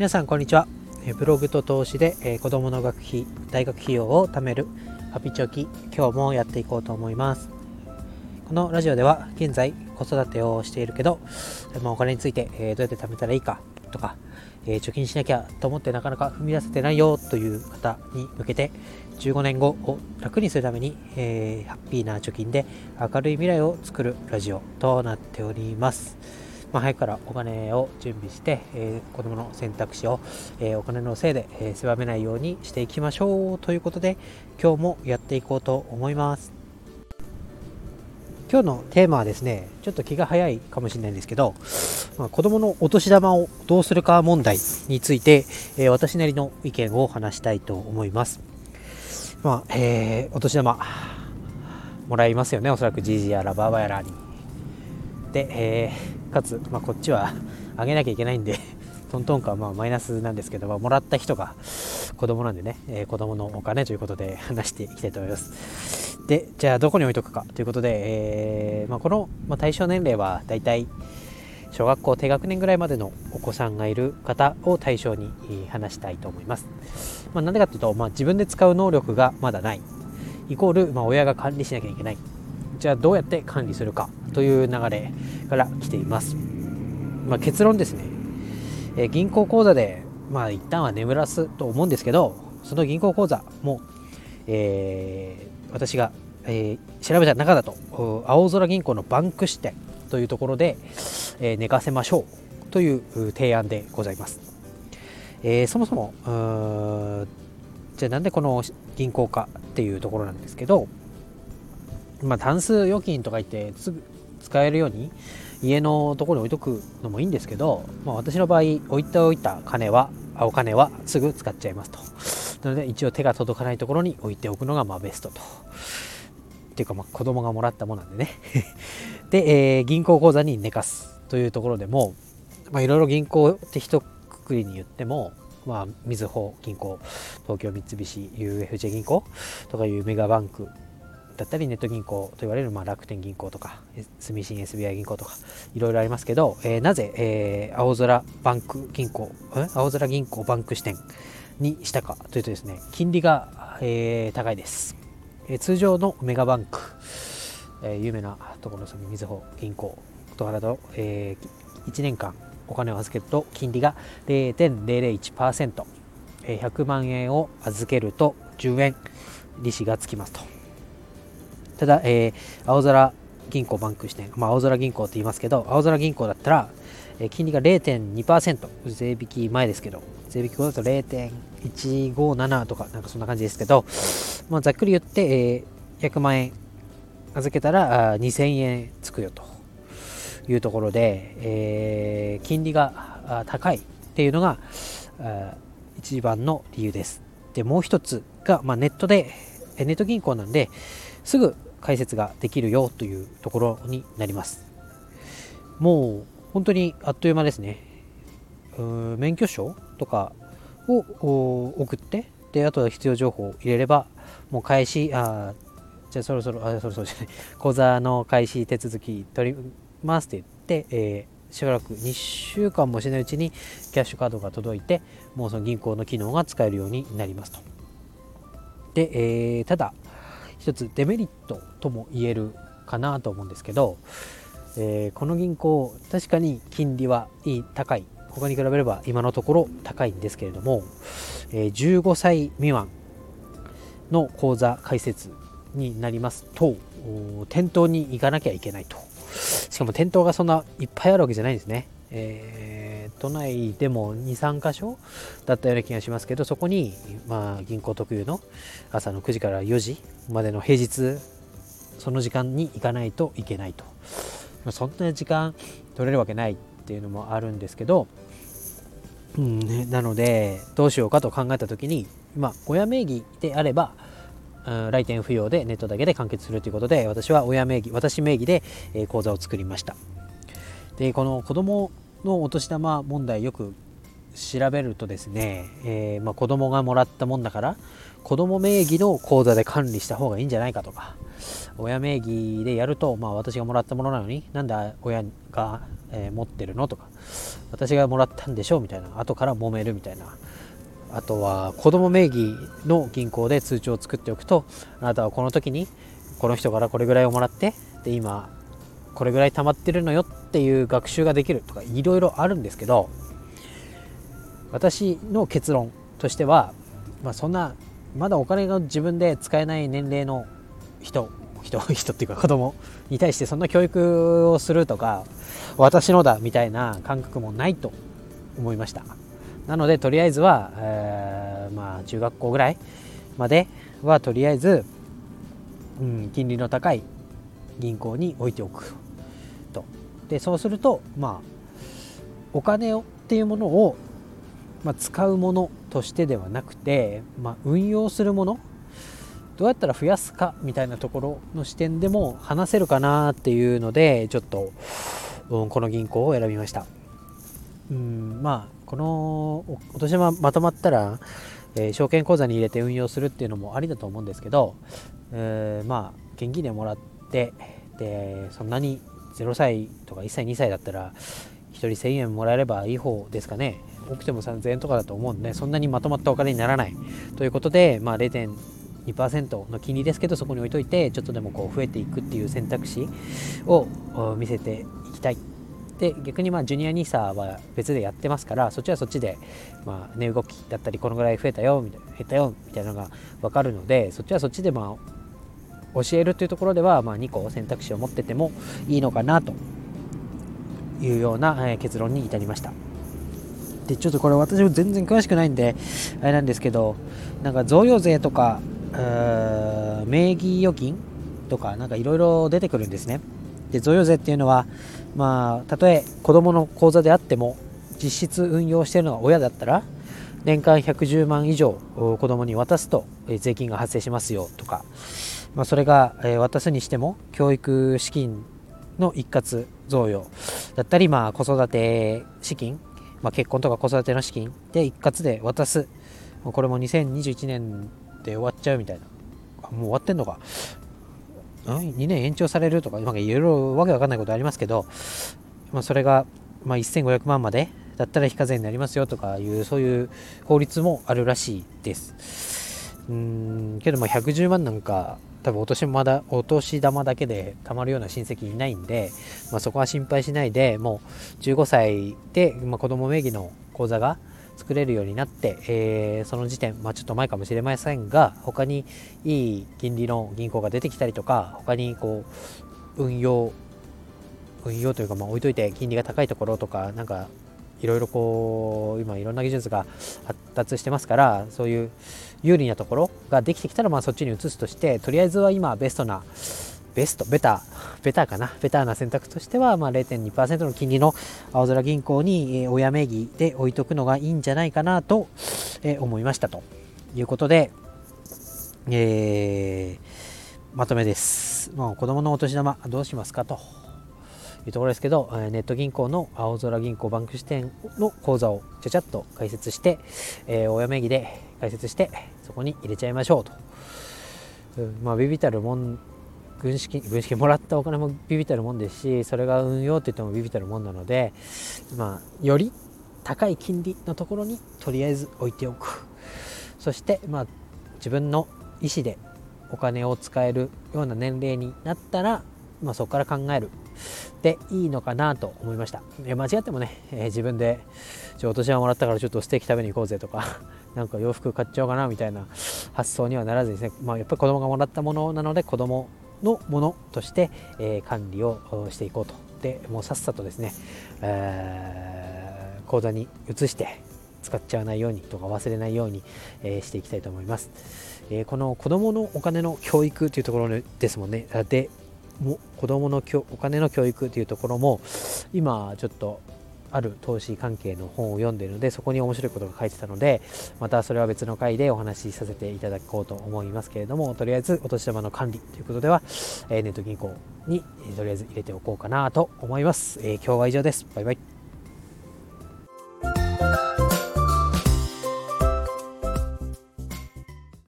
皆さんこんにちはブログと投資で子供の学費大学費用を貯めるハピチョキ今日もやっていこうと思いますこのラジオでは現在子育てをしているけどお金についてどうやって貯めたらいいかとか貯金しなきゃと思ってなかなか踏み出せてないよという方に向けて15年後を楽にするために、えー、ハッピーな貯金で明るい未来を作るラジオとなっております。まあ、早くからお金を準備して、えー、子供の選択肢を、えー、お金のせいで、えー、狭めないようにしていきましょうということで今日もやっていこうと思います。今日のテーマはですねちょっと気が早いかもしれないんですけど、まあ、子供のお年玉をどうするか問題について、え私なりの意見を話したいと思います。まあえー、お年玉もらいますよね。おそらくじいじやらばばやらに。で、えーかつ、まあ、こっちはあげなきゃいけないんで トントンカはまあマイナスなんですけど、まあ、もらった人が子供なんでね、えー、子供のお金ということで話していきたいと思います。で、じゃあどこに置いとくかということで、えー、まあ、この、まあ、対象年齢はだいたい小学校低学年ぐらいまでのお子さんがいる方を対象に話したいと思います。まあ、なんでかというと、まあ、自分で使う能力がまだない。イコール、まあ、親が管理しなきゃいけない。じゃあどうやって管理するかという流れから来ています、まあ、結論ですね、え銀行口座でまあ一旦は眠らすと思うんですけどその銀行口座も、えー、私が、えー、調べた中だと青空銀行のバンク支店というところで、えー、寝かせましょうという提案でございます、えー、そもそもじゃあなんでこの銀行かっていうところなんですけどまあ、単数預金とか言ってすぐ使えるように家のところに置いとくのもいいんですけど、まあ、私の場合置いておいた金はお金はすぐ使っちゃいますと。なので一応手が届かないところに置いておくのがまあベストと。っていうかまあ子供がもらったものなんでね。で、えー、銀行口座に寝かすというところでもいろいろ銀行って一括りに言ってもまあ、みずほ銀行東京三菱 UFJ 銀行とかいうメガバンクだったりネット銀行と言われる、まあ、楽天銀行とか住信 SBI 銀行とかいろいろありますけど、えー、なぜ、えー、青空バンク銀行青空銀行バンク支店にしたかというとですね金利が、えー、高いです、え通常のメガバンク、え有名なところのみずほ銀行とかだと、え1年間お金を預けると金利が0.001%、え100万円を預けると10円利子がつきますと。ただ、えー、青空銀行バンク支店、まあ、青空銀行って言いますけど、青空銀行だったら、えー、金利が0.2%、税引き前ですけど、税引き後だと0.157とか、なんかそんな感じですけど、まあ、ざっくり言って、えー、100万円預けたらあ2000円つくよというところで、えー、金利が高いっていうのが一番の理由です。で、もう一つが、まあ、ネットで、ネット銀行なんで、すぐ解説ができるよというところになります。もう本当にあっという間ですね。免許証とかを送って、で、あとは必要情報を入れれば、もう開始、あじゃあそろそろ、あ、そろそろじゃない、口座の開始手続き取りますって言って、えー、しばらく2週間もしないうちにキャッシュカードが届いて、もうその銀行の機能が使えるようになりますと。で、えー、ただ、一つデメリットとも言えるかなと思うんですけど、えー、この銀行確かに金利はいい高い他に比べれば今のところ高いんですけれども、えー、15歳未満の口座開設になりますと店頭に行かなきゃいけないと。しかも店頭がそんないっぱいあるわけじゃないんですね、えー都内でも23箇所だったような気がしますけどそこに、まあ、銀行特有の朝の9時から4時までの平日その時間に行かないといけないと、まあ、そんな時間取れるわけないっていうのもあるんですけど、うんね、なのでどうしようかと考えた時に、まあ、親名義であれば来店不要でネットだけで完結するということで私は親名義私名義で口座を作りました。でこの子供のお年玉問題よく調べるとですね、えーまあ、子供がもらったもんだから子供名義の口座で管理した方がいいんじゃないかとか親名義でやると、まあ、私がもらったものなのになんで親が、えー、持ってるのとか私がもらったんでしょうみたいな後から揉めるみたいなあとは子供名義の銀行で通帳を作っておくとあなたはこの時にこの人からこれぐらいをもらってで今これぐらい溜まってるのよっていう学習ができるとかいろいろあるんですけど私の結論としては、まあ、そんなまだお金が自分で使えない年齢の人人 人っていうか子供に対してそんな教育をするとか私のだみたいな感覚もないと思いました。なのでとりあえずは、えー、まあ中学校ぐらいまではとりあえず、うん、金利の高い銀行に置いておく。でそうするとまあお金をっていうものを、まあ、使うものとしてではなくて、まあ、運用するものどうやったら増やすかみたいなところの視点でも話せるかなっていうのでちょっと、うん、この銀行を選びました。うんまあこのお年玉まとまったら、えー、証券口座に入れて運用するっていうのもありだと思うんですけど、えー、まあ現金でもらってでそんなに0歳とか1歳2歳だったら1人1000円もらえればいい方ですかね。多くても3000円とかだと思うんでそんなにまとまったお金にならない。ということで、まあ、0.2%の金利ですけどそこに置いといてちょっとでもこう増えていくっていう選択肢を見せていきたい。で逆にまあジュニア NISA は別でやってますからそっちはそっちでまあ値動きだったりこのぐらい増えたよみたいな減ったよみたいなのが分かるのでそっちはそっちでまあ教えるというところではまあ2個選択肢を持っててもいいのかなというような結論に至りました。でちょっとこれ私も全然詳しくないんであれなんですけどなんか贈与税とか名義預金とかなんかいろいろ出てくるんですね。で贈与税っていうのはまあ、たとえ子供の口座であっても実質運用しているのが親だったら年間110万以上子供に渡すと税金が発生しますよとか、まあ、それが渡すにしても教育資金の一括贈与だったり、まあ、子育て資金、まあ、結婚とか子育ての資金で一括で渡す。これも2021年で終わっちゃうみたいな。もう終わってんのか。2年延長されるとか、いろいろわけわかんないことありますけど、まあ、それが、まあ、1500万までだったら非課税になりますよとかいう、そういう法律もあるらしいです。うん、けどまあ110万なんか、多分お年まだお年玉だけで貯まるような親戚いないんで、まあ、そこは心配しないでもう15歳で、まあ、子供名義の口座が作れるようになって、えー、その時点、まあ、ちょっと前かもしれませんが他にいい金利の銀行が出てきたりとか他にこう運用運用というかまあ置いといて金利が高いところとかなんかいろいろこう今いろんな技術が発達してますからそういう有利なところができてきたらまあそっちに移すとしてとりあえずは今ベストなベスト、ベター、ベターかな、ベターな選択としては、まあ、0.2%の金利の青空銀行に、親名義で置いとくのがいいんじゃないかなと、思いましたということで、えー、まとめです。もう子供のお年玉どうしますかというところですけど、ネット銀行の青空銀行バンク支店の口座をちゃちゃっと開設して、えー、親名義で開設して、そこに入れちゃいましょうと。まあ、ビビたるもん軍資金軍資金もらったお金もビビたるもんですしそれが運用って言ってもビビたるもんなので、まあ、より高い金利のところにとりあえず置いておくそして、まあ、自分の意思でお金を使えるような年齢になったら、まあ、そこから考えるでいいのかなと思いました。間違ってもね、えー、自分でお年玉もらったからちょっとステーキ食べに行こうぜとか なんか洋服買っちゃおうかなみたいな発想にはならずにですね、まあ、やっぱり子供がもらったものなので子供のものとして、えー、管理をしていこうと。でもうさっさとですね、えー、口座に移して使っちゃわないようにとか忘れないように、えー、していきたいと思います、えー、この子どものお金の教育というところですもんね。で子どものお金の教育というところも今ちょっとある投資関係の本を読んでいるのでそこに面白いことが書いてたのでまたそれは別の回でお話しさせていただこうと思いますけれどもとりあえずお年玉の管理ということでは、えネット銀行にとりあえず入れておこうかなと思います、えー、今日は以上です。バイバイ。